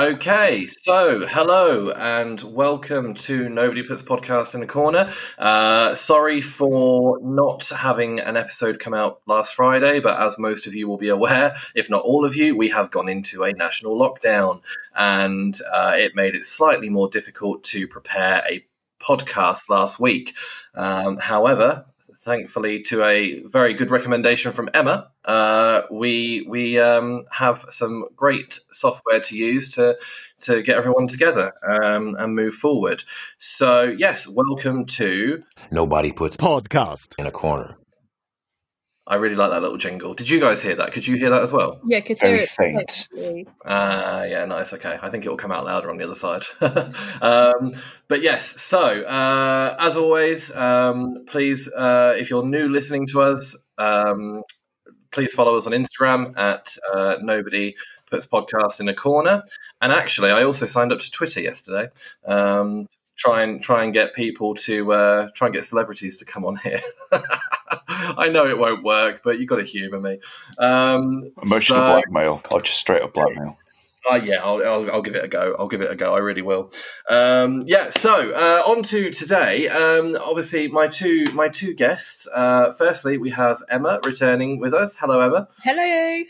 Okay, so hello and welcome to Nobody Puts Podcast in the Corner. Uh, sorry for not having an episode come out last Friday, but as most of you will be aware, if not all of you, we have gone into a national lockdown and uh, it made it slightly more difficult to prepare a podcast last week. Um, however, thankfully to a very good recommendation from Emma, uh, we we um, have some great software to use to to get everyone together um, and move forward. So yes, welcome to Nobody puts podcast in a corner. I really like that little jingle. Did you guys hear that? Could you hear that as well? Yeah, could Very hear it. faint. Uh, yeah, nice. Okay. I think it will come out louder on the other side. um, but yes, so uh, as always, um, please, uh, if you're new listening to us, um, please follow us on Instagram at uh, Nobody Puts Podcast in a Corner. And actually, I also signed up to Twitter yesterday. Um, try and try and get people to uh, try and get celebrities to come on here. I know it won't work, but you've got to humour me. Um, Emotional so- blackmail, or just straight up blackmail. Oh yeah, I'll, I'll, I'll give it a go. I'll give it a go. I really will. Um, yeah. So uh, on to today. Um, obviously, my two my two guests. Uh, firstly, we have Emma returning with us. Hello, Emma. Hello.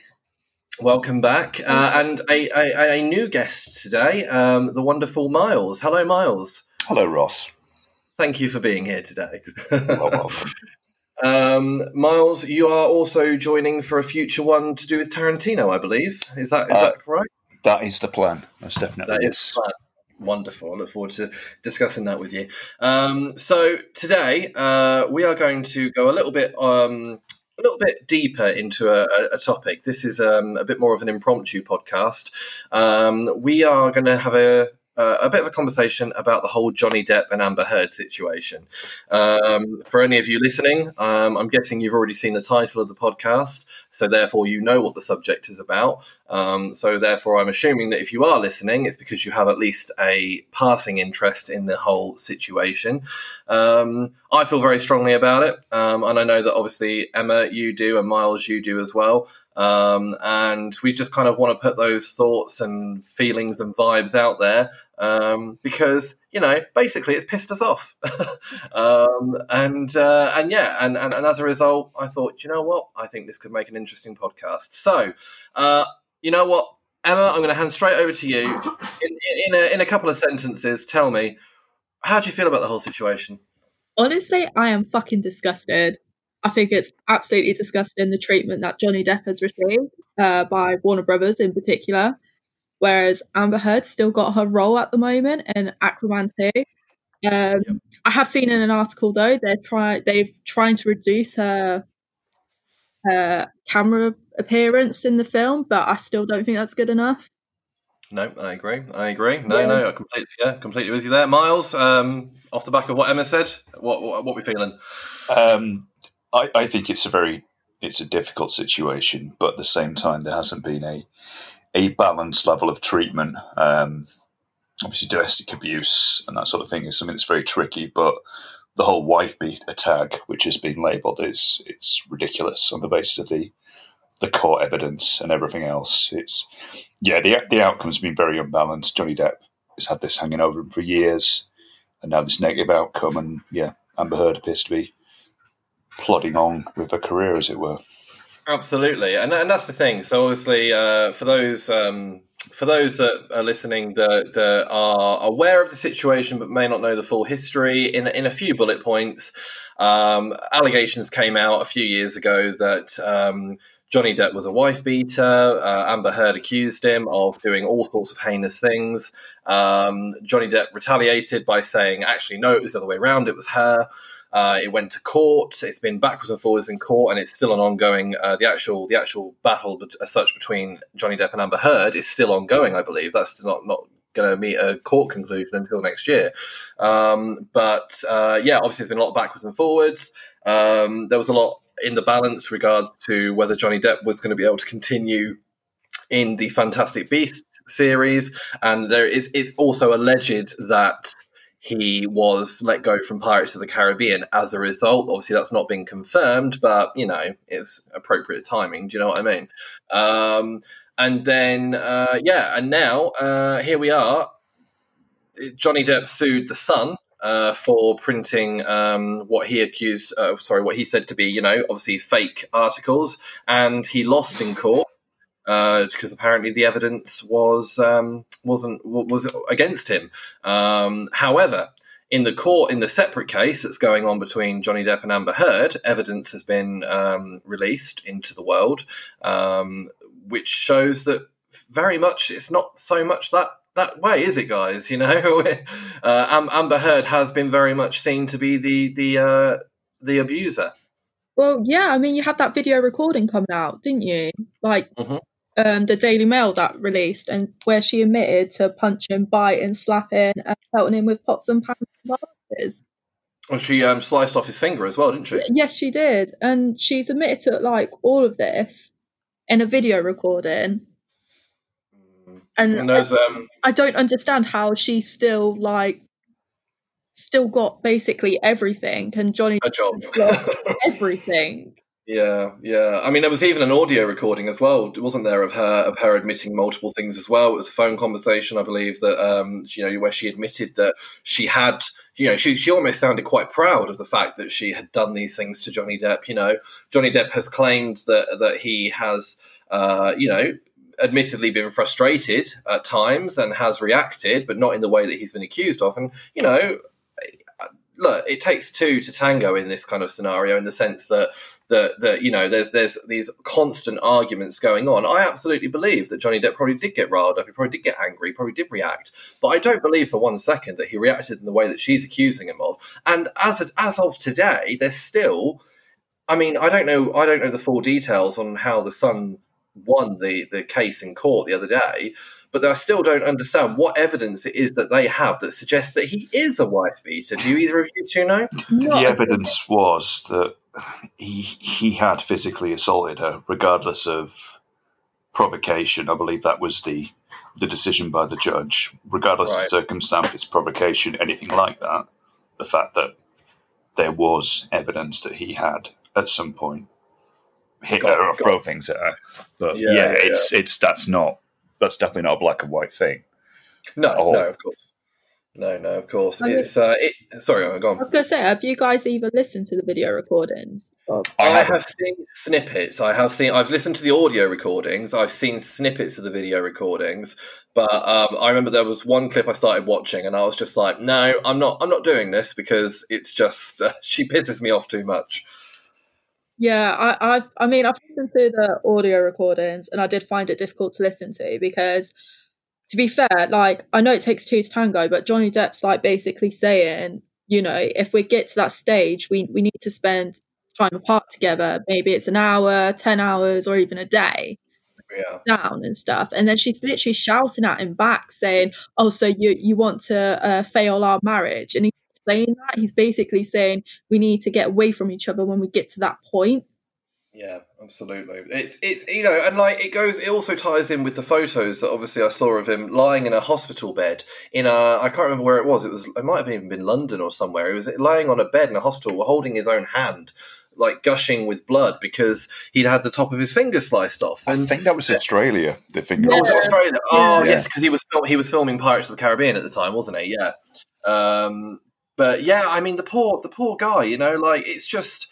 Welcome back. Uh, and a, a, a new guest today, um, the wonderful Myles. Hello, Myles. Hello, Ross. Thank you for being here today. Well, um, Myles, you are also joining for a future one to do with Tarantino, I believe. Is that is Uh, that right? that is the plan. That's definitely That is fun. wonderful. I look forward to discussing that with you. Um, so today uh, we are going to go a little bit. Um, a little bit deeper into a, a- a topic. This is um, a bit more of an impromptu podcast. Um, we are going to have a, a a bit of a conversation about the whole Johnny Depp and Amber Heard situation. Um, for any of you listening, um, I'm guessing you've already seen the title of the podcast, so therefore you know what the subject is about. Um, so therefore, I'm assuming that if you are listening, it's because you have at least a passing interest in the whole situation. Um, I feel very strongly about it, um, and I know that obviously Emma, you do, and Myles, you do as well. Um, and we just kind of want to put those thoughts and feelings and vibes out there um, because you know basically it's pissed us off, um, and uh, and yeah, and, and and as a result, I thought, you know what, I think this could make an interesting podcast. So, uh, you know what, Emma, I'm going to hand straight over to you in, in a in a couple of sentences. Tell me, how do you feel about the whole situation? Honestly, I am fucking disgusted. I think it's absolutely disgusting the treatment that Johnny Depp has received uh, by Warner Brothers in particular. Whereas Amber Heard still got her role at the moment in Aquaman 2. Um, I have seen in an article though they're try they've trying to reduce her her camera appearance in the film, but I still don't think that's good enough. No, I agree. I agree. No, Yeah. no, I completely, yeah, completely with you there, Myles. Um, off the back of what Emma said, what what, what we feeling? Um, I, I think it's a very it's a difficult situation, but at the same time, there hasn't been a a balanced level of treatment. Um, obviously, domestic abuse and that sort of thing is something that's very tricky, but the whole wife beat attack, which has been labelled, is it's ridiculous on the basis of the the court evidence and everything else. It's yeah, the the outcome's been very unbalanced. Johnny Depp has had this hanging over him for years, and now this negative outcome, and yeah, Amber Heard appears to be plodding on with a career, as it were. Absolutely, and and that's the thing. So obviously, uh, for those um, for those that are listening that, that are aware of the situation but may not know the full history, in in a few bullet points, um, allegations came out a few years ago that. Um, Johnny Depp was a wife beater. Uh, Amber Heard accused him of doing all sorts of heinous things. Um, Johnny Depp retaliated by saying, actually, no, it was the other way around. It was her. Uh, it went to court. It's been backwards and forwards in court, and it's still an ongoing. Uh, the actual the actual battle as such between Johnny Depp and Amber Heard is still ongoing. I believe that's not not going to meet a court conclusion until next year. Um, but uh, yeah, obviously there's been a lot of backwards and forwards. Um, there was a lot in the balance regards to whether Johnny Depp was going to be able to continue in the Fantastic Beasts series, and there is it's also alleged that he was let go from Pirates of the Caribbean as a result. Obviously, that's not been confirmed, but you know, it's appropriate timing. Do you know what I mean? Um, and then uh, yeah, and now uh, here we are. Johnny Depp sued the Sun uh, for printing um, what he accused, uh, sorry, what he said to be, you know, obviously fake articles, and he lost in court because uh, apparently the evidence was um, wasn't was against him. Um, however, in the court, in the separate case that's going on between Johnny Depp and Amber Heard, evidence has been um, released into the world, um, which shows that very much it's not so much that that way, is it, guys? You know, uh, Amber Heard has been very much seen to be the the uh, the abuser. Well, yeah, I mean, you had that video recording coming out, didn't you? Like mm-hmm. Um, the Daily Mail that released, and where she admitted to punching, biting, slapping, and pelting him with pots and pans and glasses. Well, she um, sliced off his finger as well, didn't she? Yes, she did, and she's admitted to like all of this in a video recording. And, and um, I don't understand how she still like still got basically everything, and Johnny a job, everything. Yeah, yeah. I mean, there was even an audio recording as well, wasn't there, of her of her admitting multiple things as well. It was a phone conversation, I believe, that um, you know, where she admitted that she had, you know, she she almost sounded quite proud of the fact that she had done these things to Johnny Depp. You know, Johnny Depp has claimed that that he has, uh, you know, admittedly been frustrated at times and has reacted, but not in the way that he's been accused of. And you know, look, it takes two to tango in this kind of scenario, in the sense that that that you know there's there's these constant arguments going on. I absolutely believe that Johnny Depp probably did get riled up, he probably did get angry, He probably did react, but I don't believe for one second that he reacted in the way that she's accusing him of. And as as of today, there's still. I mean, I don't know. I don't know the full details on how the Sun won the, the case in court the other day, but I still don't understand what evidence it is that they have that suggests that he is a wife beater. Do either of you two know? The evidence was that he he had physically assaulted her, regardless of provocation. I believe that was the the decision by the judge, regardless right. of circumstance, provocation, anything like that. The fact that there was evidence that he had at some point hit got, her or throw things at her. But yeah, yeah it's yeah. it's that's not that's definitely not a black and white thing. No, no, of course. No, no, of course. I it's uh, it, sorry, I go on. I was gonna say, have you guys even listened to the video recordings? I have seen snippets. I have seen. I've listened to the audio recordings. I've seen snippets of the video recordings. But um, I remember there was one clip I started watching, and I was just like, "No, I'm not. I'm not doing this because it's just uh, she pisses me off too much." Yeah, I, I've. I mean, I've listened to the audio recordings, and I did find it difficult to listen to because, to be fair, like I know it takes two to tango, but Johnny Depp's like basically saying, you know, if we get to that stage, we we need to spend time apart together. Maybe it's an hour, ten hours, or even a day. Yeah. down and stuff and then she's literally shouting at him back saying oh so you you want to uh, fail our marriage and he's saying that. He's basically saying we need to get away from each other when we get to that point. Yeah, absolutely. It's it's you know, and like it goes. It also ties in with the photos that obviously I saw of him lying in a hospital bed in a. I can't remember where it was. It was. It might have even been London or somewhere. He was lying on a bed in a hospital, holding his own hand, like gushing with blood because he'd had the top of his finger sliced off. And I think that was Australia. The finger. Yeah. was Australia. Oh yeah. yes, because he was he was filming Pirates of the Caribbean at the time, wasn't he? Yeah. Um, but yeah, I mean the poor the poor guy. You know, like it's just.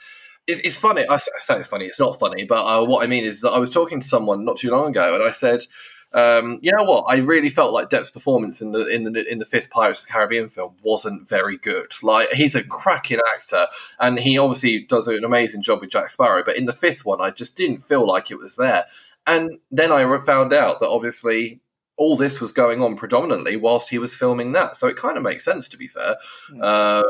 It's, it's funny. I say it's funny. It's not funny, but uh, what I mean is that I was talking to someone not too long ago, and I said, um, you know what? I really felt like Depp's performance in the in the in the fifth Pirates of the Caribbean film wasn't very good. Like he's a cracking actor, and he obviously does an amazing job with Jack Sparrow. But in the fifth one, I just didn't feel like it was there. And then I found out that obviously all this was going on predominantly whilst he was filming that. So it kind of makes sense, to be fair. Mm. Uh,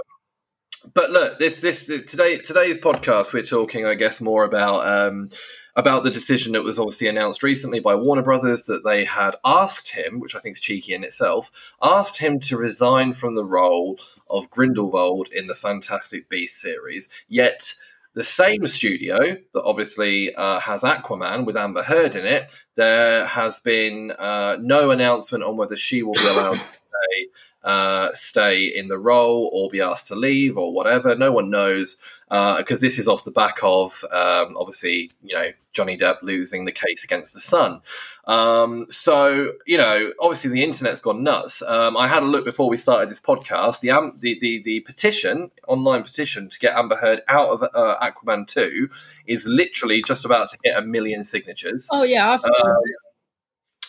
but look, this, this today today's podcast, we're talking, I guess, more about um, about the decision that was obviously announced recently by Warner Brothers that they had asked him, which I think is cheeky in itself, asked him to resign from the role of Grindelwald in the Fantastic Beasts series. Yet the same studio that obviously uh, has Aquaman with Amber Heard in it, there has been uh, no announcement on whether she will be allowed stay uh, stay in the role or be asked to leave or whatever. No one knows because uh, this is off the back of um, obviously you know Johnny Depp losing the case against the Sun. Um, so you know obviously the internet's gone nuts. Um, I had a look before we started this podcast. The, um, the, the the petition online petition to get Amber Heard out of uh, Aquaman two is literally just about to hit a million signatures. Oh yeah, uh,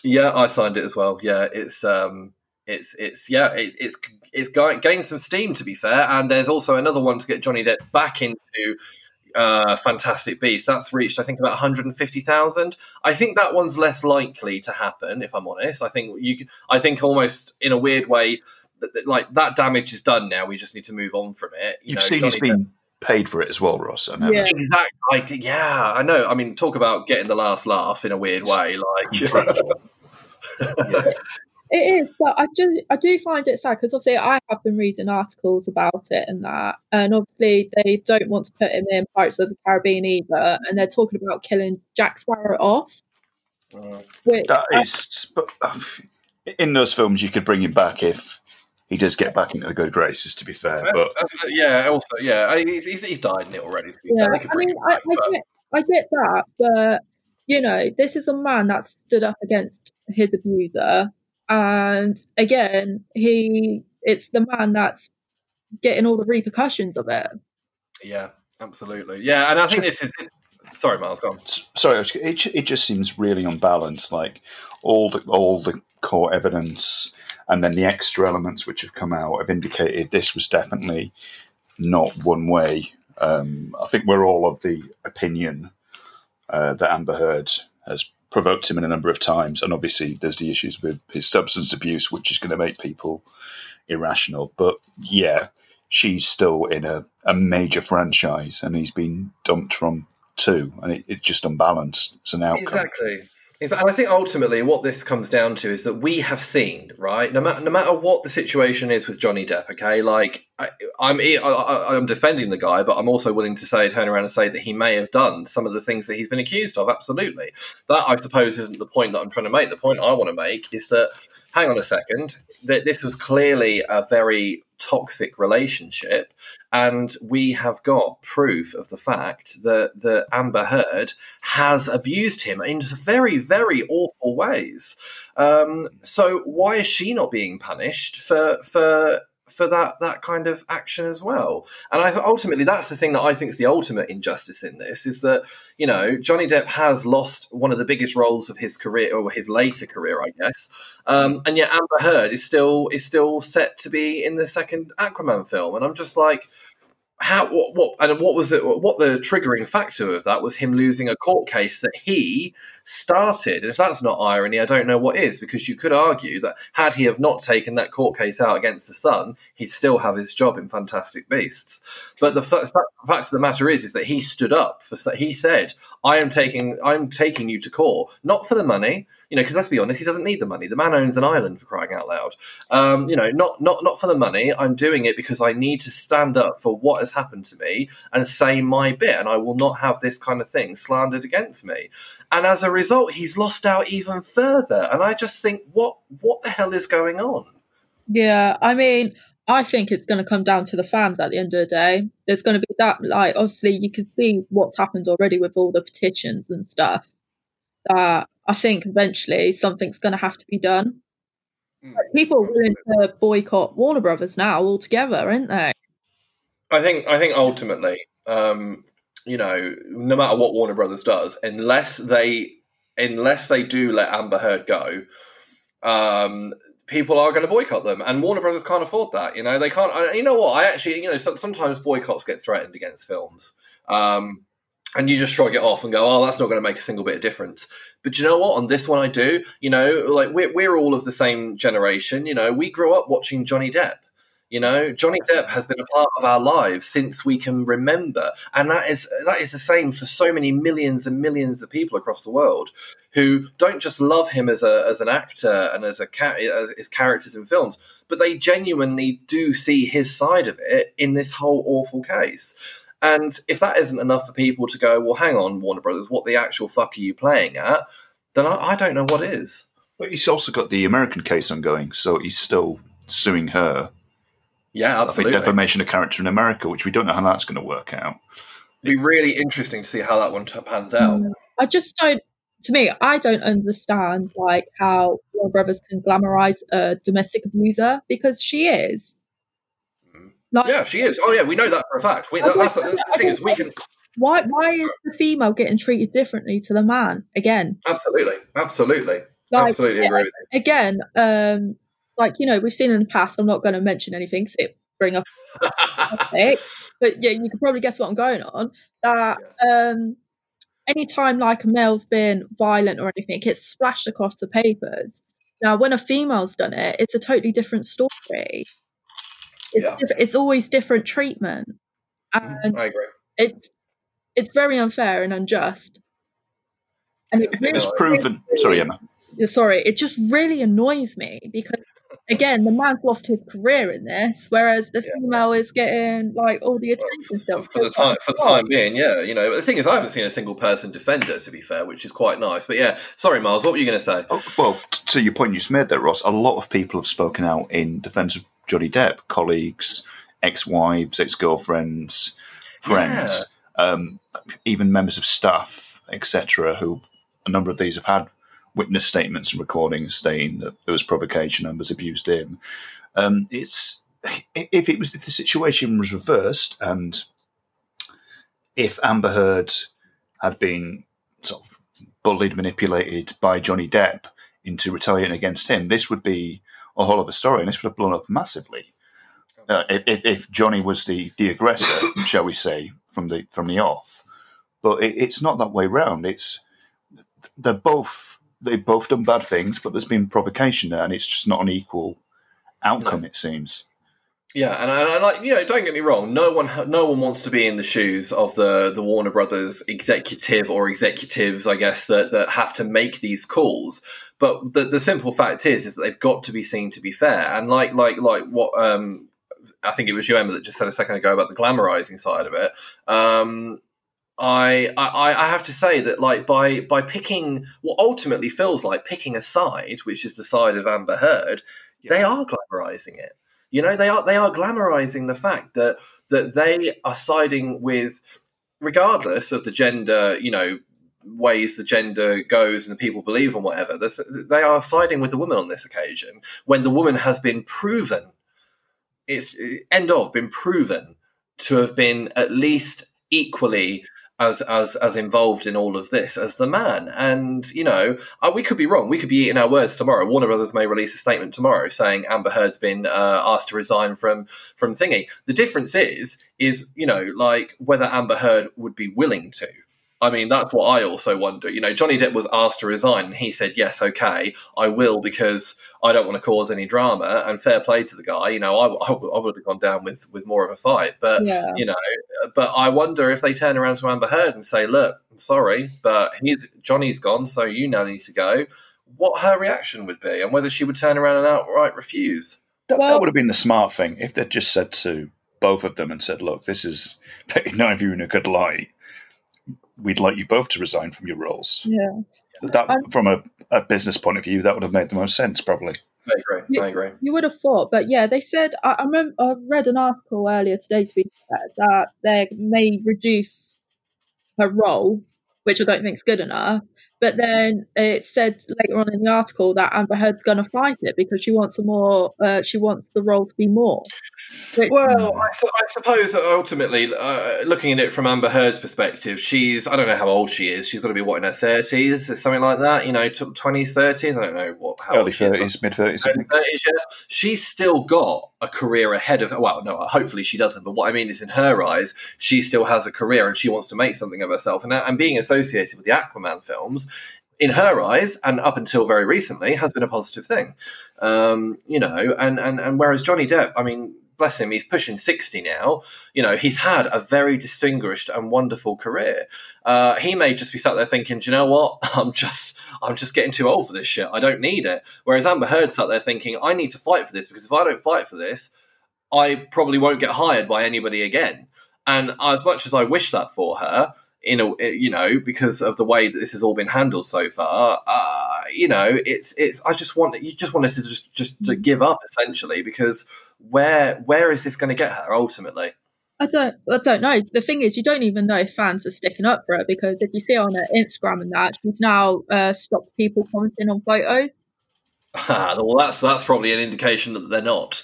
yeah, I signed it as well. Yeah, it's um, it's it's yeah, it's it's it's going, gained some steam to be fair, and there's also another one to get Johnny Depp back into uh, Fantastic Beasts. That's reached, I think, about 150,000. I think that one's less likely to happen, if I'm honest. I think you, could, I think almost in a weird way, that, like that damage is done now. We just need to move on from it. You have seen Johnny he's been paid for it as well, Ross. I yeah, exactly. I did, yeah, I know. I mean, talk about getting the last laugh in a weird way. Like, yeah. It is, but I just I do find it sad because obviously I have been reading articles about it and that, and obviously they don't want to put him in Pirates of the Caribbean either, and they're talking about killing Jack Sparrow off. Uh, which, that is, uh, in those films you could bring him back if he does get back into the good graces. To be fair, but yeah, also yeah, he's, he's died in it already. Yeah, I mean, back, I, but... get, I get that, but you know, this is a man that stood up against his abuser and again, he it's the man that's getting all the repercussions of it. Yeah, absolutely. Yeah, and I think this is. Sorry, Myles. Go on. Sorry, it, it just seems really unbalanced. Like all the all the core evidence and then the extra elements which have come out have indicated this was definitely not one way. Um, I think we're all of the opinion uh, that Amber Heard has provoked him in a number of times. And obviously, there's the issues with his substance abuse, which is going to make people irrational. But yeah, she's still in a, a major franchise, and he's been dumped from two, and it, it's just unbalanced. It's an outcome. Exactly. And I think ultimately what this comes down to is that we have seen, right? No matter no matter what the situation is with Johnny Depp, okay. Like I, I'm I, am defending the guy, but I'm also willing to say, turn around and say that he may have done some of the things that he's been accused of. Absolutely, that I suppose isn't the point that I'm trying to make. The point I want to make is that hang on a second, that this was clearly a very toxic relationship, and we have got proof of the fact that that Amber Heard has abused him in very, very awful ways. Um, so why is she not being punished for for for that that kind of action as well. And I ultimately that's the thing that I think is the ultimate injustice in this is that you know Johnny Depp has lost one of the biggest roles of his career or his later career, I guess, um, and yet Amber Heard is still is still set to be in the second Aquaman film, and I'm just like how what, what and what was it what the triggering factor of that was him losing a court case that he started. And if that's not irony i don't know what is because you could argue that had he have not taken that court case out against the sun he'd still have his job in fantastic beasts. But the fact, fact of the matter is is that he stood up for he said i am taking i'm taking you to court not for the money you know, because let's be honest, he doesn't need the money. The man owns an island for crying out loud. Um, you know, not not not for the money. I'm doing it because I need to stand up for what has happened to me and say my bit, and I will not have this kind of thing slandered against me. And as a result, he's lost out even further. And I just think, what what the hell is going on? Yeah, I mean, I think it's going to come down to the fans at the end of the day. There's going to be that, like, obviously, you can see what's happened already with all the petitions and stuff. That I think eventually something's going to have to be done. Mm. People are willing to boycott Warner Brothers now altogether, aren't they? I think. I think ultimately, um, you know, no matter what Warner Brothers does, unless they unless they do let Amber Heard go, um, people are going to boycott them, and Warner Brothers can't afford that. You know, they can't. You know what? I actually, you know, sometimes boycotts get threatened against films. Um, and you just shrug it off and go, "Oh, that's not going to make a single bit of difference." But you know what? On this one, I do. You know, like we're we're all of the same generation. You know, we grew up watching Johnny Depp. You know, Johnny Depp has been a part of our lives since we can remember, and that is that is the same for so many millions and millions of people across the world who don't just love him as a as an actor and as a as his characters in films, but they genuinely do see his side of it in this whole awful case. And if that isn't enough for people to go, well, hang on, Warner Brothers, what the actual fuck are you playing at? Then I, I don't know what is. But he's also got the American case ongoing, so he's still suing her. Yeah, I think absolutely. defamation of character in America, which we don't know how that's going to work out. It'd be really interesting to see how that one pans out. I just don't. To me, I don't understand like how Warner Brothers can glamorize a domestic abuser because she is. Like, Yeah, she is. Oh, yeah, we know that for a fact. We, I that's the, the thing is, we can why? Why is the female getting treated differently to the man? Again, absolutely, absolutely, like absolutely yeah, agree again, um, like you know, we've seen in the past. I'm not going to mention anything because it bring up topic, but yeah, you can probably guess what I'm going on. That um, anytime like a male's been violent or anything, it's splashed across the papers. Now, when a female's done it, it's a totally different story. It's, Yeah. diff- it's always different treatment, mm-hmm. and I agree. it's it's very unfair and unjust. And it really, It's proven. Sorry, Emma. sorry, it just really annoys me because again, the man's lost his career in this, whereas the Yeah. female is getting like all the Well, attention for, still. for, for the time, for the time being, yeah, you know. But the thing is, I haven't seen a single person defend her, to be fair, which is quite nice. But yeah, sorry, Myles, what were you going to say? Oh, well, t- to your point you just made there, Ross, a lot of people have spoken out in defence of Johnny Depp, colleagues, ex-wives, ex-girlfriends, friends, um, even members of staff, etc. Who a number of these have had witness statements and recordings stating that there was provocation and was abused him. Um, it's if it was if the situation was reversed and if Amber Heard had been sort of bullied, manipulated by Johnny Depp into retaliating against him, this would be a whole other story, and this would have blown up massively. Uh, if, if Johnny was the, the aggressor, shall we say, from the from the off, but it, it's not that way round. It's they're both they've both done bad things, but there's been provocation there, and it's just not an equal outcome. It seems. Yeah, and I, and I like you know, don't get me wrong. No one, no one wants to be in the shoes of the the Warner Brothers executive or executives, I guess that that have to make these calls. But the the simple fact is, is that they've got to be seen to be fair. And like like like what um, I think it was you Emma that just said a second ago about the glamorizing side of it. Um, I, I I have to say that like by by picking what ultimately feels like picking a side, which is the side of Amber Heard, they are glamorizing it. You know, they are they are glamorizing the fact that that they are siding with, regardless of the gender, you know, ways the gender goes and the people believe and whatever. They are siding with the woman on this occasion when the woman has been proven, it's eh, end of been proven to have been at least equally as as as involved in all of this as the man. And you know, uh, we could be wrong. We could be eating our words tomorrow. Warner Brothers may release a statement tomorrow saying Amber Heard's been uh, asked to resign from from Thingy. The difference is is you know like whether Amber Heard would be willing to. I mean, that's what I also wonder. You know, Johnny Depp was asked to resign, and he said, "Yes, okay, I will because I don't want to cause any drama." And fair play to the guy. You know, I, I, I would have gone down with with more of a fight, but Yeah. you know, but I wonder if they turn around to Amber Heard and say, "Look, I'm sorry, but he's Johnny's gone, so you now need to go." What her reaction would be, and whether she would turn around and outright refuse. That, Well- that would have been the smart thing if they'd just said to both of them and said, "Look, this is putting none of you in a good light. We'd like you both to resign from your roles." Yeah. That, I'm- from a, a business point of view, that would have made the most sense, probably. I agree. Yeah. I agree. You would have thought, but yeah, they said I, I remember I read an article earlier today to be fair, that they may reduce her role, which I don't think is good enough. But then it said later on in the article that Amber Heard's going to fight it because she wants a more, uh, she wants the role to be more. Which, Well, I, su- I suppose ultimately, uh, looking at it from Amber Heard's perspective, she's, I don't know how old she is. She's got to be, what, in her 30s, or something like that? You know, t- 20s, 30s? I don't know what, how Early old she is. thirties, mid thirties. Early 30s, yeah. She's still got a career ahead of her. Well, no, hopefully she doesn't. But what I mean is, in her eyes, she still has a career and she wants to make something of herself. And, and being associated with the Aquaman films, in her eyes, and up until very recently, has been a positive thing. Um, you know, and, and, and whereas Johnny Depp, I mean, bless him, he's pushing 60 now. You know, he's had a very distinguished and wonderful career. Uh, he may just be sat there thinking, Do you know what? I'm just, I'm just getting too old for this shit. I don't need it. Whereas Amber Heard sat there thinking, I need to fight for this because if I don't fight for this, I probably won't get hired by anybody again. And as much as I wish that for her, in a you know because of the way that this has all been handled so far uh, you know it's it's i just want you just want us to just just to give up essentially because where where is this going to get her ultimately I don't, I don't know. The thing is, you don't even know if fans are sticking up for it because if you see on her Instagram and that, she's now uh, stopped people commenting on photos. Well, that's that's probably an indication that they're not.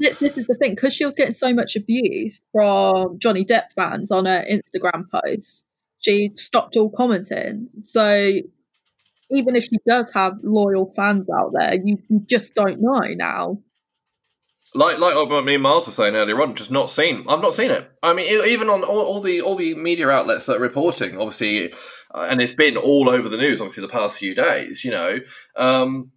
this, this, is the thing because she was getting so much abuse from Johnny Depp fans on her Instagram posts. She stopped all commenting. So even if she does have loyal fans out there, you, you just don't know now like like what me and Myles were saying earlier on, just not seen. I've not seen it. I mean, even on all, all the all the media outlets that are reporting, obviously, uh, and it's been all over the news, obviously, the past few days. You know, um,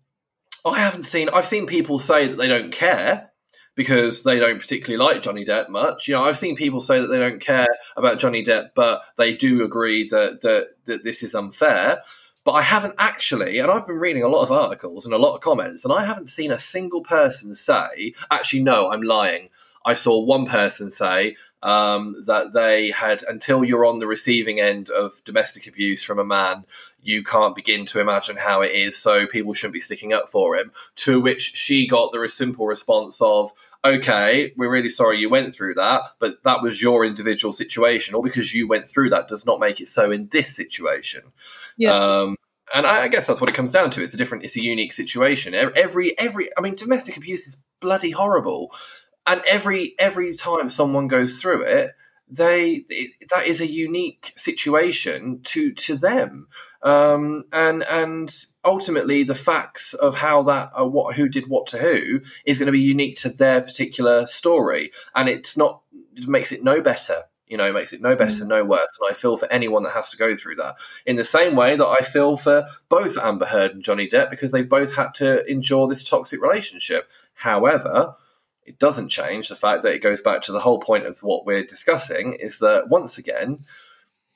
I haven't seen. I've seen people say that they don't care because they don't particularly like Johnny Depp much. You know, I've seen people say that they don't care about Johnny Depp, but they do agree that that that this is unfair. But I haven't actually, and I've been reading a lot of articles and a lot of comments, and I haven't seen a single person say, actually, no, I'm lying. I saw one person say um, that they had, until you're on the receiving end of domestic abuse from a man, you can't begin to imagine how it is, so people shouldn't be sticking up for him. To which she got the simple response of, okay, we're really sorry you went through that, but that was your individual situation, or because you went through that does not make it so in this situation. Yeah. Um, and I, I, guess that's what it comes down to. It's a different, it's a unique situation. Every, every, I mean, domestic abuse is bloody horrible, and every every time someone goes through it, they it, that is a unique situation to to them. Um, and and ultimately, the facts of how that uh, what who did what to who is going to be unique to their particular story, and it's not it makes it no better you know, makes it no better, mm. no worse. And I feel for anyone that has to go through that. In the same way that I feel for both Amber Heard and Johnny Depp because they've both had to endure this toxic relationship. However, it doesn't change the fact that it goes back to the whole point of what we're discussing is that once again,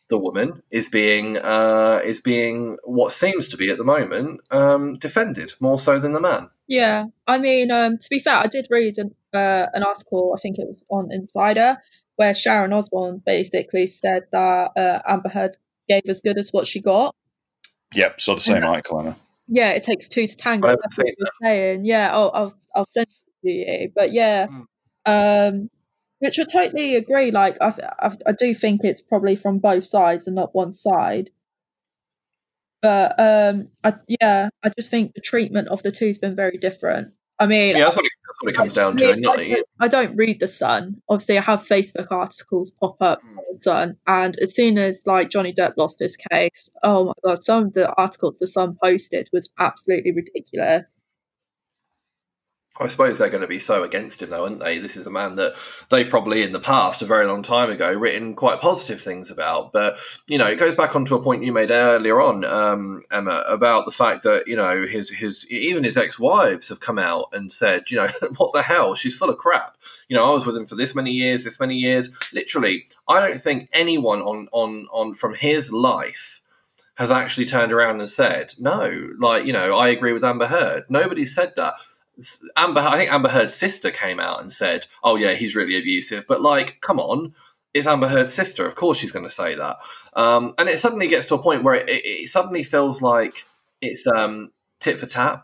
the woman is being uh, is being what seems to be at the moment um, defended more so than the man. Yeah, I mean, um, to be fair, I did read an, uh, an article. I think it was on Insider where Sharon Osbourne basically said that uh, Amber Heard gave as good as what she got. Yep, so the same article, Anna. Yeah, it takes two to tango. That's what you're saying. Yeah, I'll, I'll, I'll send to you. But yeah, mm. um, which I totally agree. Like, I, I, I do think it's probably from both sides and not one side. But um, I, yeah, I just think the treatment of the two has been very different. I mean, yeah, that's what it, that's what it comes down to. I, not, don't, I don't read the Sun. Obviously, I have Facebook articles pop up mm. on the Sun, and as soon as like Johnny Depp lost his case, oh my god, some of the articles the Sun posted was absolutely ridiculous. I suppose they're going to be so against him, though, aren't they? This is a man that they've probably in the past, a very long time ago, written quite positive things about. But you know, it goes back onto a point you made earlier on, um, Emma, about the fact that you know his his even his ex wives have come out and said, you know, what the hell? She's full of crap. You know, I was with him for this many years, this many years. Literally, I don't think anyone on on on from his life has actually turned around and said, no, like you know, I agree with Amber Heard. Nobody said that Amber, I think Amber Heard's sister came out and said, "Oh yeah, he's really abusive." But like, come on, it's Amber Heard's sister. Of course, she's going to say that. Um, and it suddenly gets to a point where it, it, it suddenly feels like it's um, tit for tat.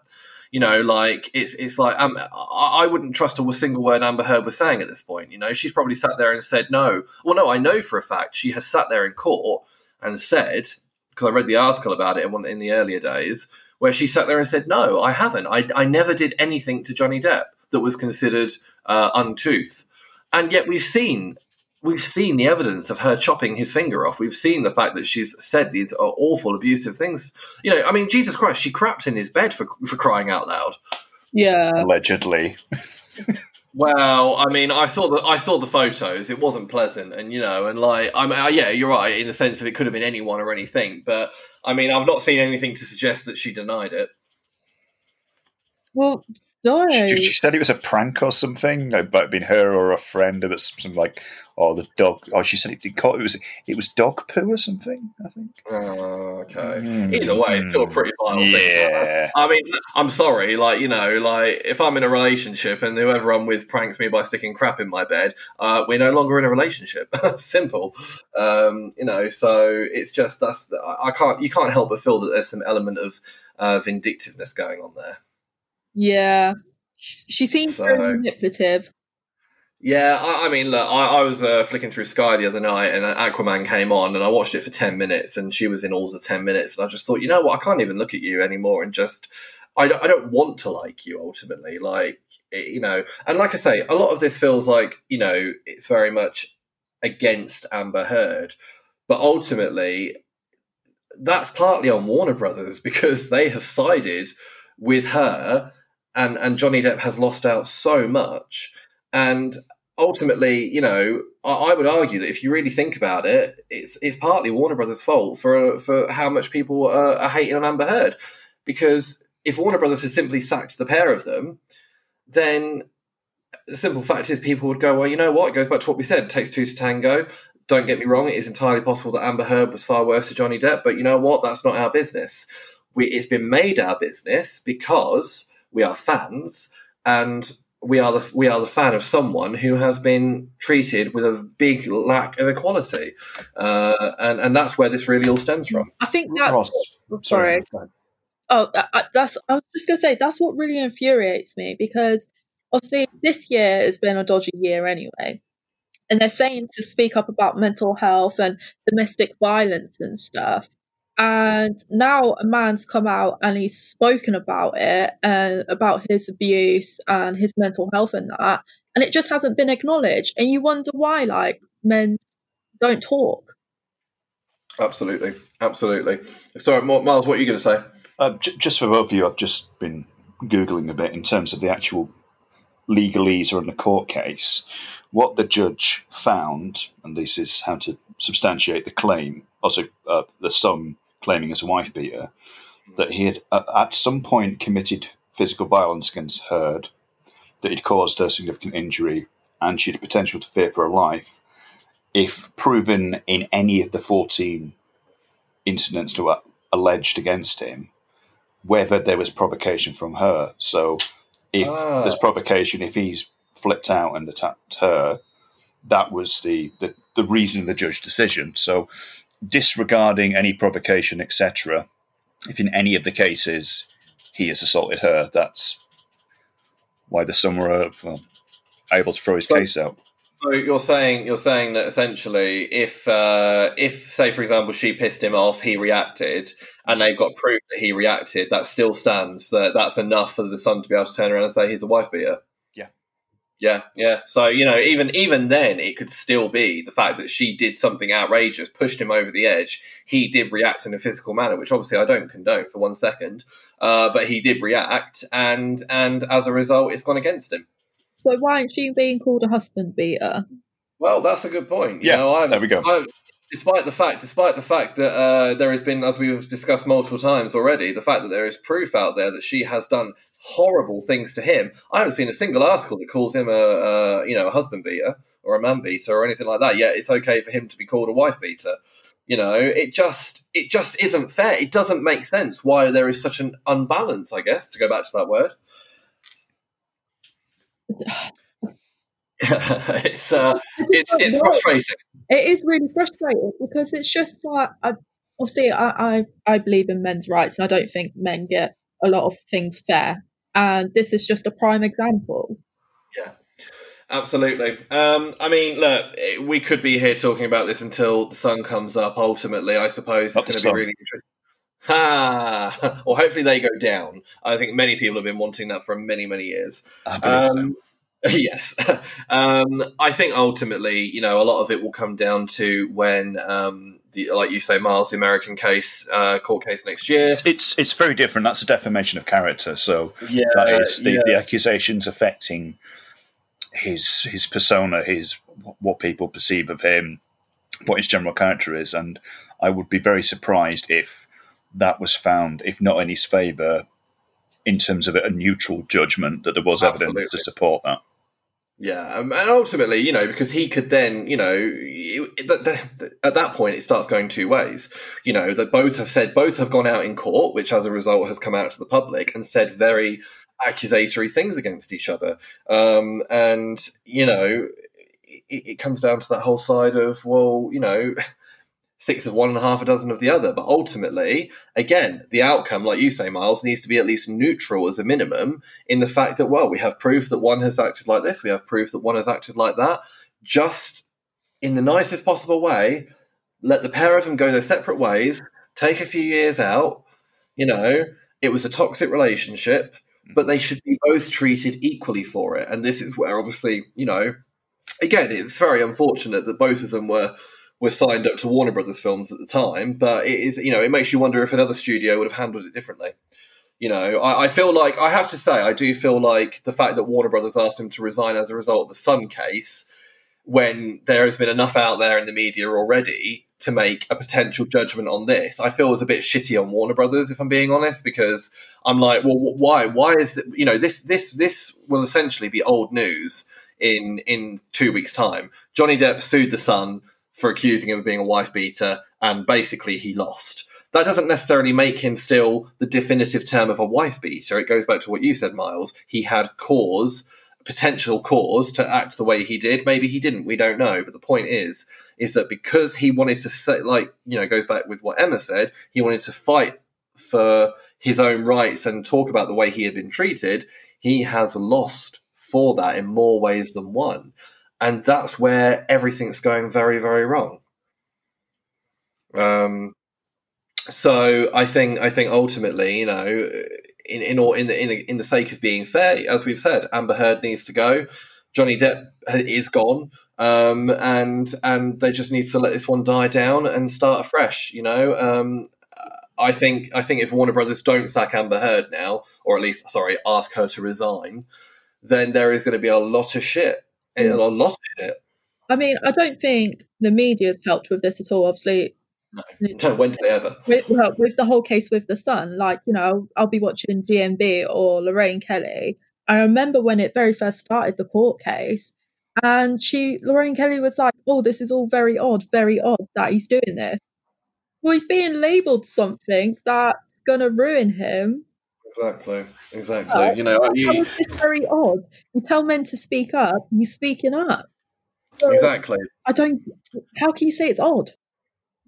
You know, like it's it's like um, I, I wouldn't trust a single word Amber Heard was saying at this point. You know, she's probably sat there and said no. Well, no, I know for a fact she has sat there in court and said because I read the article about it in, in the earlier days where she sat there and said, "No, I haven't. I, I never did anything to Johnny Depp that was considered uh, uncouth." And yet we've seen we've seen the evidence of her chopping his finger off. We've seen the fact that she's said these awful abusive things. You know, I mean, Jesus Christ, she crapped in his bed for for crying out loud. Yeah, allegedly. Well, I mean, I saw the I saw the photos. It wasn't pleasant, and you know, and like, I'm uh, yeah, you're right in the sense of it could have been anyone or anything, but I mean, I've not seen anything to suggest that she denied it. Well, no. She, she said it was a prank or something. It might have been her or a friend, and it's something like, "Oh, the dog." Oh, she said it, it was it was dog poo or something. I think. Oh, okay. Mm. Either way, it's still a pretty vile thing. Yeah. I mean, I'm sorry. Like you know, like if I'm in a relationship and whoever I'm with pranks me by sticking crap in my bed, uh, we're no longer in a relationship. Simple. Um, you know, so it's just that's I I can't you can't help but feel that there's some element of uh, vindictiveness going on there. Yeah. She she seems So- very manipulative. Yeah, I, I mean, look, I, I was uh, flicking through Sky the other night, and Aquaman came on, and I watched it for ten minutes, and she was in all the ten minutes, and I just thought, you know what, I can't even look at you anymore, and just, I don't, I don't want to like you ultimately, like, you know, and like I say, a lot of this feels like, you know, it's very much against Amber Heard, but ultimately, that's partly on Warner Brothers because they have sided with her, and and Johnny Depp has lost out so much, and ultimately, you know, I, I would argue that if you really think about it, it's it's partly Warner Brothers' fault for for how much people are, are hating on Amber Heard, because if Warner Brothers had simply sacked the pair of them, then the simple fact is people would go, well, you know what? It goes back to what we said. It takes two to tango. Don't get me wrong; it is entirely possible that Amber Heard was far worse to Johnny Depp, but you know what? That's not our business. We, it's been made our business because we are fans and we are the we are the fan of someone who has been treated with a big lack of equality, uh, and and that's where this really all stems from. I think that's Ross, what- sorry. Oh, I- I- that's. I was just gonna say that's what really infuriates me because obviously this year has been a dodgy year anyway, and they're saying to speak up about mental health and domestic violence and stuff. And now a man's come out and he's spoken about it and about his abuse and his mental health and that, and it just hasn't been acknowledged. And you wonder why, like men don't talk. Absolutely, absolutely. Sorry, Myles, what are you going to say? Uh, j- just for both of you, I've just been googling a bit in terms of the actual legalese or in the court case. What the judge found, and this is how to substantiate the claim, also uh, the Sun claiming as a wife beater, that he had uh, at some point committed physical violence against Heard, that he'd caused her significant injury, and she had potential to fear for her life. If proven in any of the 14 incidents that were alleged against him, whether there was provocation from her. So if Ah. there's provocation, if he's flipped out and attacked her, that was the, the, the reason of the judge's decision. So disregarding any provocation, etc., if in any of the cases he has assaulted her, that's why the Sun were well, able to throw his So- case out. So you're saying you're saying that essentially, if uh, if say for example she pissed him off, he reacted, and they've got proof that he reacted, that still stands. That that's enough for the Sun to be able to turn around and say he's a wife beater. Yeah. Yeah, yeah. So you know, even even then, it could still be the fact that she did something outrageous, pushed him over the edge. He did react in a physical manner, which obviously I don't condone for one second, uh, but he did react, and and as a result, it's gone against him. So why isn't she being called a husband beater? Well, that's a good point. You Yeah, know, I've, there we go. I've, despite the fact, despite the fact that uh, there has been, as we've discussed multiple times already, the fact that there is proof out there that she has done horrible things to him. I haven't seen a single article that calls him a, a you know a husband beater or a man beater or anything like that. Yet it's okay for him to be called a wife beater. You know, it just it just isn't fair. It doesn't make sense why there is such an unbalance. I guess to go back to that word. it's uh, it's it's frustrating. It is really frustrating because it's just like I, obviously I, I I believe in men's rights and I don't think men get a lot of things fair, and this is just a prime example. Yeah. Absolutely. Um, I mean, look, we could be here talking about this until the sun comes up. Ultimately, I suppose Not it's going to be really interesting. Ha! Well, hopefully they go down. I think many people have been wanting that for many, many years. I believe so. Yes. um, I think ultimately, you know, a lot of it will come down to when, um, the, like you say, Myles, the American case, uh, court case next year. It's it's very different. That's a defamation of character. So Yeah, that is the, yeah. the accusations affecting his his persona, his what people perceive of him, what his general character is, and I would be very surprised if that was found, if not in his favour, in terms of a neutral judgment that there was Absolutely. evidence to support that. Yeah, um, and ultimately, you know, because he could then, you know, you- th- th- th- at that point it starts going two ways. You know, that both have said, both have gone out in court, which as a result has come out to the public and said very accusatory things against each other. Um, and, you know, it, it comes down to that whole side of, well, you know, six of one and a half a dozen of the other. But ultimately, again, the outcome, like you say, Myles, needs to be at least neutral as a minimum in the fact that, well, we have proof that one has acted like this, we have proof that one has acted like that. Just in the nicest possible way, let the pair of them go their separate ways, take a few years out. You know, it was a toxic relationship, but they should be both treated equally for it. And this is where, obviously, you know, again, it's very unfortunate that both of them were were signed up to Warner Brothers films at the time, but it is, you know, it makes you wonder if another studio would have handled it differently. You know, I, I feel like I have to say, I do feel like the fact that Warner Brothers asked him to resign as a result of the Sun case, when there has been enough out there in the media already to make a potential judgment on this, I feel was a bit shitty on Warner Brothers, if I'm being honest, because I'm like, well, why? Why is that? You know, this this this will essentially be old news in in two weeks' time. Johnny Depp sued the Sun for accusing him of being a wife beater, and basically he lost. That doesn't necessarily make him still the definitive term of a wife beater. It goes back to what you said, Myles. He had cause, potential cause to act the way he did. Maybe he didn't. We don't know. But the point is, is that because he wanted to say, like, you know, goes back with what Emma said, he wanted to fight for his own rights and talk about the way he had been treated. He has lost for that in more ways than one and that's where everything's going very very wrong. Um so i think i think ultimately you know in in all in the in the, in the sake of being fair as we've said amber heard needs to go. Johnny depp is gone. Um and and they just need to let this one die down and start afresh you know? Um I think I think if Warner Brothers don't sack Amber Heard now, or at least sorry, ask her to resign, then there is going to be a lot of shit a lot of shit. I mean, I don't think the media has helped with this at all. Obviously, No, when did they ever? with, well, with the whole case with the Sun, like you know, I'll, I'll be watching GMB or Lorraine Kelly. I remember when it very first started the court case, and she Lorraine Kelly was like, "Oh, this is all very odd, very odd that he's doing this." Well, he's being labelled something that's gonna ruin him. Exactly, exactly. Oh, you know, you, is this very odd? You tell men to speak up, he's speaking up. So exactly. I don't. How can you say it's odd?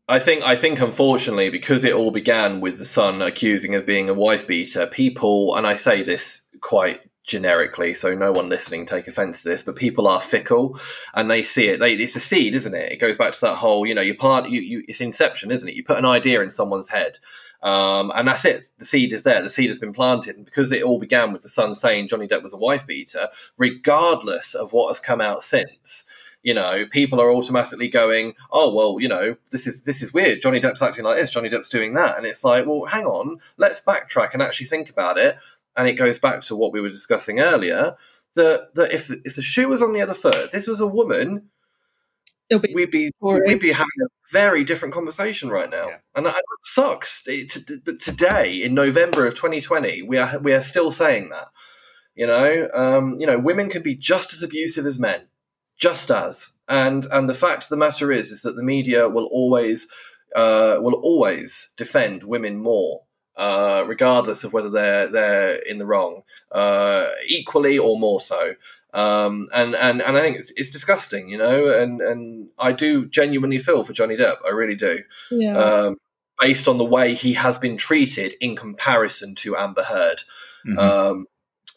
I think I think unfortunately because it all began with the Sun accusing of being a wife beater, people and I say this quite generically, so no one listening take offense to this, but people are fickle and they see it. They, it's a seed, isn't it? It goes back to that whole, you know, you part you, you it's inception, isn't it? You put an idea in someone's head. Um, and that's it. The seed is there. The seed has been planted. And because it all began with the Sun saying Johnny Depp was a wife beater, regardless of what has come out since, you know, people are automatically going, "Oh, well, you know, this is this is weird. Johnny Depp's acting like this. Johnny Depp's doing that." And it's like, well, hang on, let's backtrack and actually think about it. And it goes back to what we were discussing earlier that that if if the shoe was on the other foot, this was a woman, be we'd be boring. we'd be having a very different conversation right now, Yeah. and that that sucks. It, t- t- today, in November of 2020, we are we are still saying that. You know, um, you know, women can be just as abusive as men, just as. And and the fact of the matter is, is that the media will always uh, will always defend women more. Uh, regardless of whether they're they're in the wrong, uh, equally or more so, um, and and and I think it's, it's disgusting, you know, and and I do genuinely feel for Johnny Depp, I really do, yeah. um, based on the way he has been treated in comparison to Amber Heard. Mhm. Um,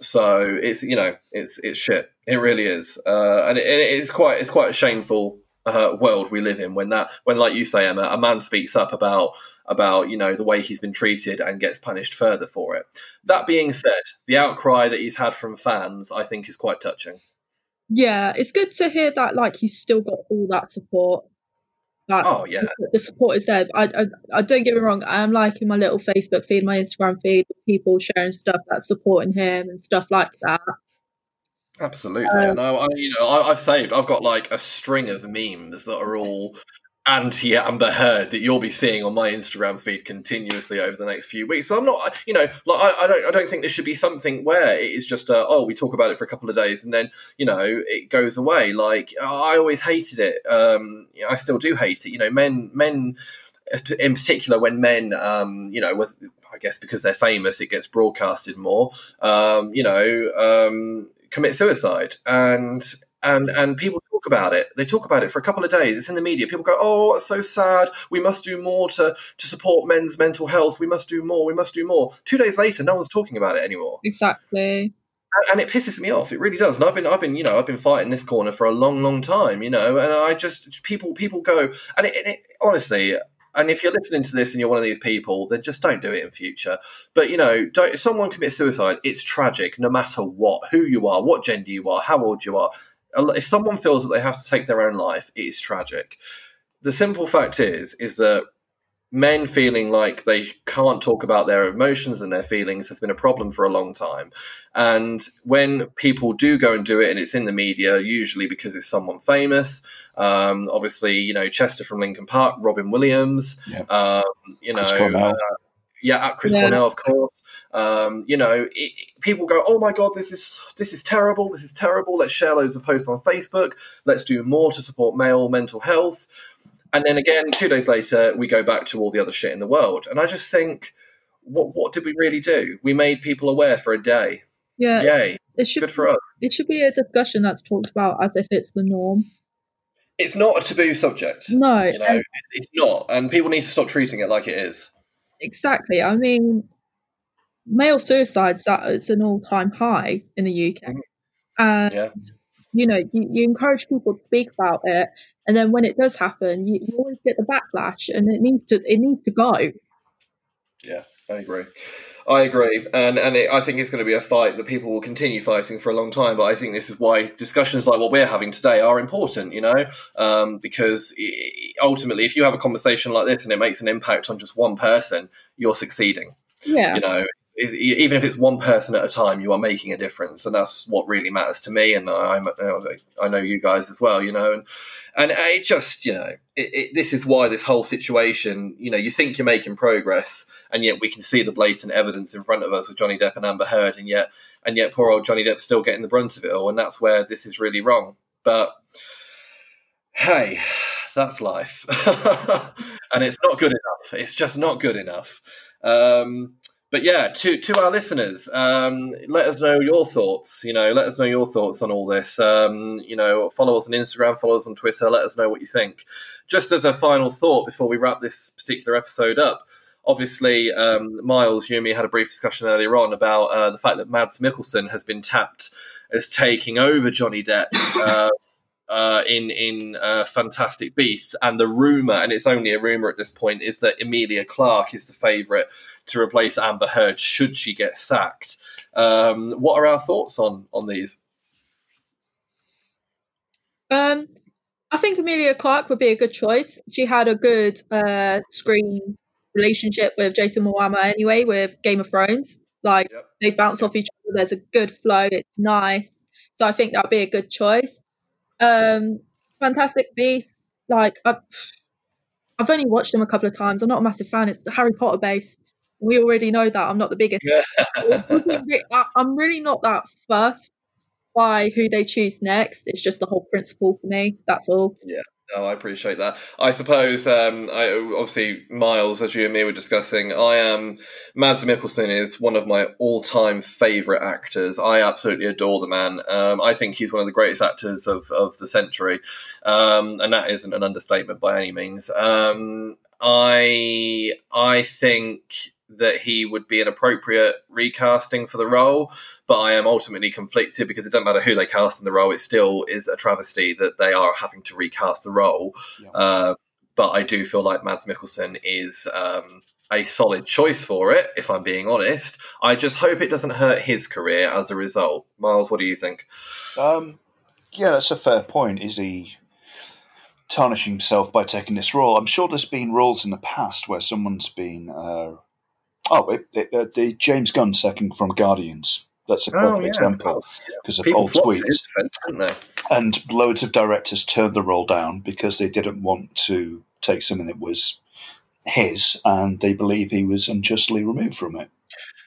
so it's you know it's it's shit. It really is, uh, and it, it is quite it's quite a shameful uh, world we live in when that when like you say Emma, a man speaks up about about you know the way he's been treated and gets punished further for it. That being said, the outcry that he's had from fans, I think, is quite touching. yeah, it's good to hear that. Like he's still got all that support. Like Oh yeah, the- support is there. I, I, I don't get me wrong. I am liking my little Facebook feed, my Instagram feed, people sharing stuff that's supporting him and stuff like that. absolutely. Um, and I, I, you know, I, I've saved. I've got like a string of memes that are all anti Amber Heard that you'll be seeing on my Instagram feed continuously over the next few weeks. So I'm not, you know, like I, I don't, I don't think this should be something where it is just, a, oh, we talk about it for a couple of days and then, you know, it goes away. Like I always hated it. Um, I still do hate it. You know, men, men, in particular, when men, um, you know, with, I guess because they're famous, it gets broadcasted more. Um, you know, um, commit suicide and and and people talk about it. They talk about it for a couple of days. It's in the media. People go, "Oh, it's so sad. We must do more to to support men's mental health. We must do more. We must do more." Two days later, no one's talking about it anymore. Exactly. And, and it pisses me off. It really does. And I've been, I've been, you know, I've been fighting this corner for a long, long time. You know, and I just people, people go, and it, it, honestly, and if you're listening to this and you're one of these people, then just don't do it in future. But you know, don't, if someone commits suicide, it's tragic, no matter what, who you are, what gender you are, how old you are if someone feels that they have to take their own life, it is tragic. The simple fact is, is that men feeling like they can't talk about their emotions and their feelings has been a problem for a long time. And when people do go and do it, and it's in the media, usually because it's someone famous, um, obviously, you know, Chester from Linkin Park, Robin Williams, yep. um, you know, uh, yeah, at Chris yeah. Cornell, of course. Um, you know, it, people go, "Oh my god, this is this is terrible. This is terrible. Let's share loads of posts on Facebook. Let's do more to support male mental health." And then again, two days later, we go back to all the other shit in the world. And I just think, what what did we really do? We made people aware for a day. Yeah, yay! It should good for us. It should be a discussion that's talked about as if it's the norm. It's not a taboo subject. No, you know, it's not, and people need to stop treating it like it is. Exactly. I mean, male suicides that it's an all time high in the UK, mm-hmm. and yeah. you know you, you, encourage people to speak about it, and then when it does happen, you, you always get the backlash, and it needs to it needs to go. Yeah, I agree. I agree, and and it, I think it's going to be a fight that people will continue fighting for a long time. But I think this is why discussions like what we're having today are important. You know, um, because ultimately, if you have a conversation like this and it makes an impact on just one person, you're succeeding. Yeah, you know, is, even if it's one person at a time, you are making a difference, and that's what really matters to me. And I'm, I know you guys as well, you know, and and it just, you know, it, it, this is why this whole situation, you know, you think you're making progress, and yet we can see the blatant evidence in front of us with Johnny Depp and Amber Heard, and yet and yet poor old Johnny Depp's still getting the brunt of it all, and that's where this is really wrong. But hey, that's life, and it's not good enough. It's just not good enough. Um, but yeah, to to our listeners, um, let us know your thoughts. You know, let us know your thoughts on all this. Um, you know, follow us on Instagram, follow us on Twitter. Let us know what you think. Just as a final thought before we wrap this particular episode up, obviously, um, Myles, you and me had a brief discussion earlier on about uh, the fact that Mads Mikkelsen has been tapped as taking over Johnny Depp. Uh, uh, in in uh, Fantastic Beasts, and the rumor, and it's only a rumor at this point, is that Emilia Clarke is the favourite to replace Amber Heard should she get sacked. Um, what are our thoughts on on these? Um, I think Emilia Clarke would be a good choice. She had a good uh, screen relationship with Jason Momoa anyway, with Game of Thrones. Like yep. they bounce off each other. There's a good flow. It's nice. So I think that'd be a good choice. Um, Fantastic Beasts, like I've, I've only watched them a couple of times. I'm not a massive fan. It's Harry Potter based. We already know that. I'm not the biggest. I'm really not that fussed by who they choose next. It's just the whole principle for me. That's all. Yeah. No, I appreciate that. I suppose, um, I, obviously, Myles, as you and me were discussing, I am Mads Mikkelsen is one of my all-time favorite actors. I absolutely adore the man. Um, I think he's one of the greatest actors of, of the century, um, and that isn't an understatement by any means. Um, I I think that he would be an appropriate recasting for the role, but I am ultimately conflicted because it doesn't matter who they cast in the role; it still is a travesty that they are having to recast the role. Yeah. Uh, but I do feel like Mads Mikkelsen is um, a solid choice for it. If I'm being honest, I just hope it doesn't hurt his career as a result. Myles, what do you think? Um, yeah, that's a fair point. Is he tarnishing himself by taking this role? I'm sure there's been roles in the past where someone's been uh, Oh, it, it, uh, the James Gunn second from Guardians. That's a perfect oh, yeah, example because of, of old tweets. and loads of directors turned the role down because they didn't want to take something that was his and they believe he was unjustly removed from it.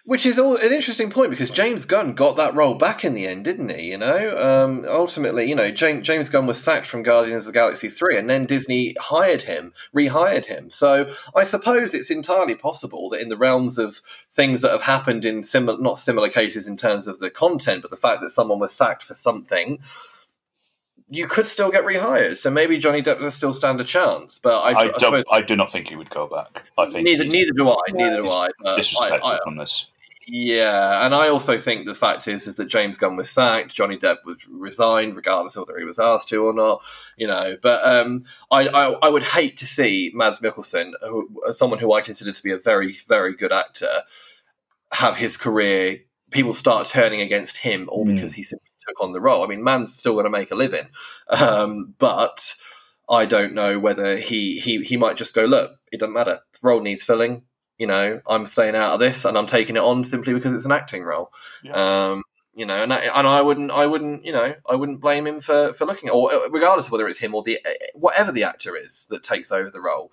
Which is all an interesting point because James Gunn got that role back in the end, didn't he? You know, um, ultimately, you know, James, James Gunn was sacked from Guardians of the Galaxy three, and then Disney hired him, rehired him. So I suppose it's entirely possible that in the realms of things that have happened in similar, not similar cases in terms of the content, but the fact that someone was sacked for something, you could still get rehired. So maybe Johnny Depp will still stand a chance. But I, I, I don't. suppose I do not think he would go back. I think neither neither do I. Neither do I. But disrespectful I, I, from this. Yeah, and I also think the fact is is that James Gunn was sacked, Johnny Depp was resigned, regardless of whether he was asked to or not. You know, but um, I, I I would hate to see Mads Mikkelsen, who, someone who I consider to be a very very good actor, have his career. People start turning against him all Mm. because he simply took on the role. I mean, man's still going to make a living, um, but I don't know whether he he he might just go. Look, it doesn't matter. The role needs filling you know, I'm staying out of this and I'm taking it on simply because it's an acting role. Um, you know, and I, and I wouldn't, I wouldn't, you know, I wouldn't blame him for for looking, or uh, regardless of whether it's him or the whatever the actor is that takes over the role.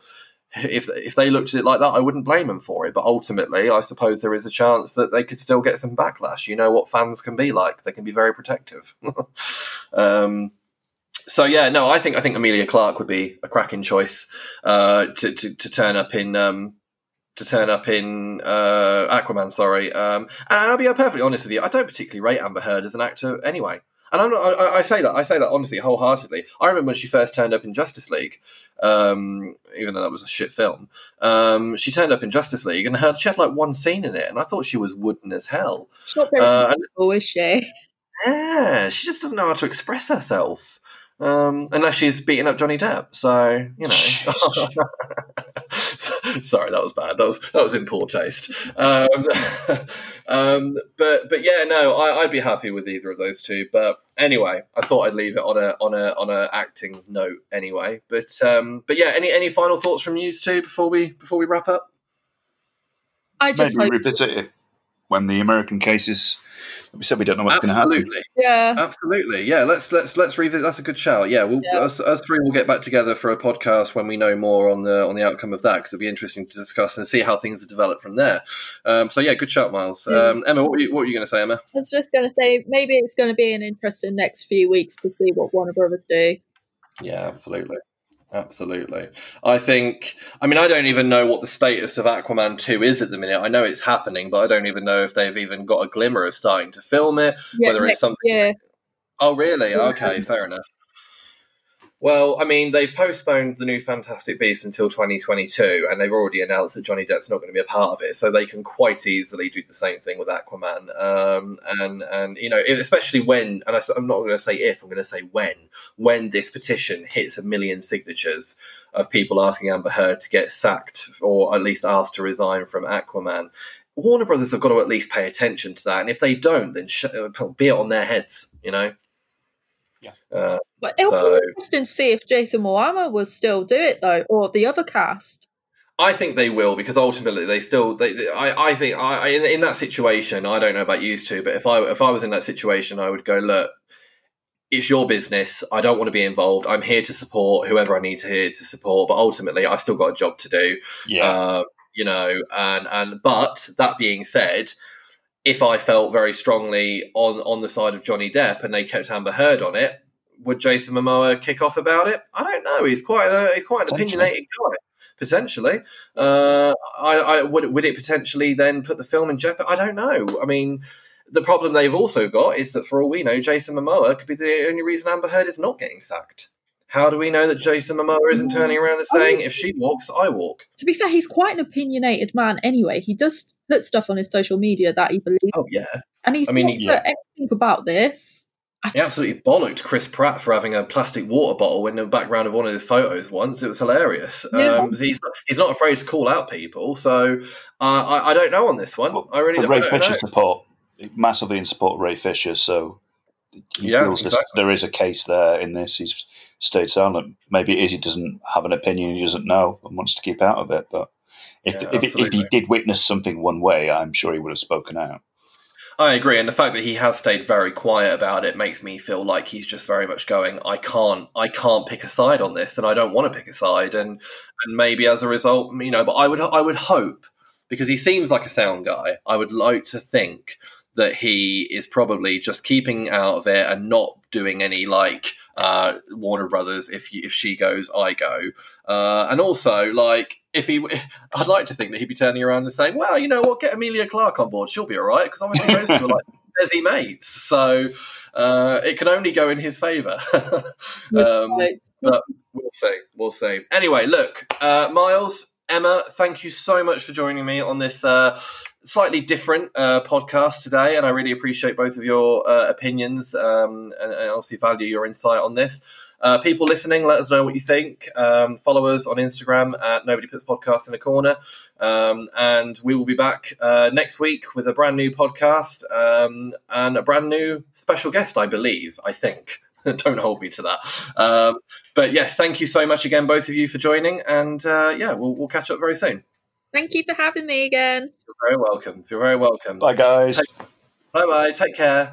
If if they looked at it like that, I wouldn't blame them for it. But ultimately, I suppose there is a chance that they could still get some backlash. You know what fans can be like; they can be very protective. um, so yeah, no, I think I think Emilia Clarke would be a cracking choice uh, to, to to turn up in um, to turn up in uh, Aquaman. Sorry, um, and I'll be perfectly honest with you. I don't particularly rate Amber Heard as an actor anyway. And I'm not, I, I say that I say that honestly, wholeheartedly. I remember when she first turned up in Justice League, um, even though that was a shit film. Um, she turned up in Justice League, and her, she had like one scene in it, and I thought she was wooden as hell. She's not very Uh, cool, is she? yeah, she just doesn't know how to express herself. Um, unless she's beating up Johnny Depp, so you know. Sorry, that was bad. That was that was in poor taste. Um, um, but but yeah, no, I, I'd be happy with either of those two. But anyway, I thought I'd leave it on a on a on a acting note anyway. But um, but yeah, any any final thoughts from you two before we before we wrap up? I just Maybe hope, revisit it when the American cases. We said we don't know what's going to happen. Absolutely. yeah. Absolutely, yeah. Let's let's let's revisit. That's a good shout. Yeah, we'll, Yeah. Us, us three will get back together for a podcast when we know more on the on the outcome of that because it'll be interesting to discuss and see how things have developed from there. Um, so yeah, good shout, Myles. Yeah. Um, Emma, what were you, what were you going to say, Emma? I was just going to say maybe it's going to be an interesting next few weeks to see what Warner Brothers do. Yeah, absolutely. Absolutely. I think, I mean, I don't even know what the status of Aquaman 2 is at the minute. I know it's happening, but I don't even know if they've even got a glimmer of starting to film it. Yeah, Whether it's something year. Oh, really? Yeah. Okay, fair enough. Well, I mean, they've postponed the new Fantastic Beasts until 2022, and they've already announced that Johnny Depp's not going to be a part of it, so they can quite easily do the same thing with Aquaman. Um, and and you know, especially when, and I, am not going to say if, I'm going to say when, when this petition hits a million signatures of people asking Amber Heard to get sacked or at least asked to resign from Aquaman. Warner Brothers have got to at least pay attention to that, and if they don't, then sh- be it on their heads, you know. Yeah. Uh, But it'll So- be interesting to see if Jason Momoa will still do it though, or the other cast. I think they will because ultimately they still. They, they- I, I think I, I- in, in that situation. I don't know about you two, but if I if I was in that situation, I would go look. It's your business. I don't want to be involved. I'm here to support whoever I need to here to support, but ultimately, I've still got a job to do. Yeah, Uh, you know, and and but that being said, if I felt very strongly on on the side of Johnny Depp and they kept Amber Heard on it, would Jason Momoa kick off about it? I don't know. He's quite a, he's quite an opinionated guy. Potentially, uh, I, I would would it potentially then put the film in jeopardy? I don't know. I mean, the problem they've also got is that for all we know, Jason Momoa could be the only reason Amber Heard is not getting sacked. How do we know that Jason Momoa isn't turning around and saying, "If she walks, I walk"? To be fair, he's quite an opinionated man anyway. He does put stuff on his social media that he believes, Oh yeah, and he's I mean, not yeah. put anything about this. He absolutely bollocked Chris Pratt for having a plastic water bottle in the background of one of his photos once. It was hilarious. Yeah. Um, he's he's not afraid to call out people. So uh, I, I don't know on this one. Well, I really don't, Ray I don't Fisher support massively in support of Ray Fisher, so he Yeah, feels exactly. there is a case there in this. He's stayed silent. Maybe it is he doesn't have an opinion, he doesn't know, and wants to keep out of it. But if Yeah, if, if he did witness something one way, I'm sure he would have spoken out. I agree, and the fact that he has stayed very quiet about it makes me feel like he's just very much going. I can't, I can't pick a side on this, and I don't want to pick a side, and and maybe as a result, you know. But I would, I would hope because he seems like a sound guy. I would like to think that he is probably just keeping out of it and not doing any like uh, Warner Brothers. If you, if she goes, I go, uh, and also like if he, I'd like to think that he'd be turning around and saying, well, you know what, get Emilia Clarke on board, she'll be all right because obviously those two are like busy mates, so uh, it can only go in his favour. um, but we'll see, we'll see. Anyway, look, uh, Myles. Emma, thank you so much for joining me on this uh, slightly different uh, podcast today, and I really appreciate both of your uh, opinions um, and, and, obviously value your insight on this. Uh, people listening, let us know what you think. Um, follow us on Instagram at Nobody Puts Podcast in a Corner, um, and we will be back uh, next week with a brand new podcast um, and a brand new special guest, I believe. I think. Don't hold me to that. Um, but yes, thank you so much again, both of you, for joining, and uh, yeah, we'll, we'll catch up very soon. Thank you for having me again. You're very welcome. You're very welcome. Bye, guys. Bye bye. Take care.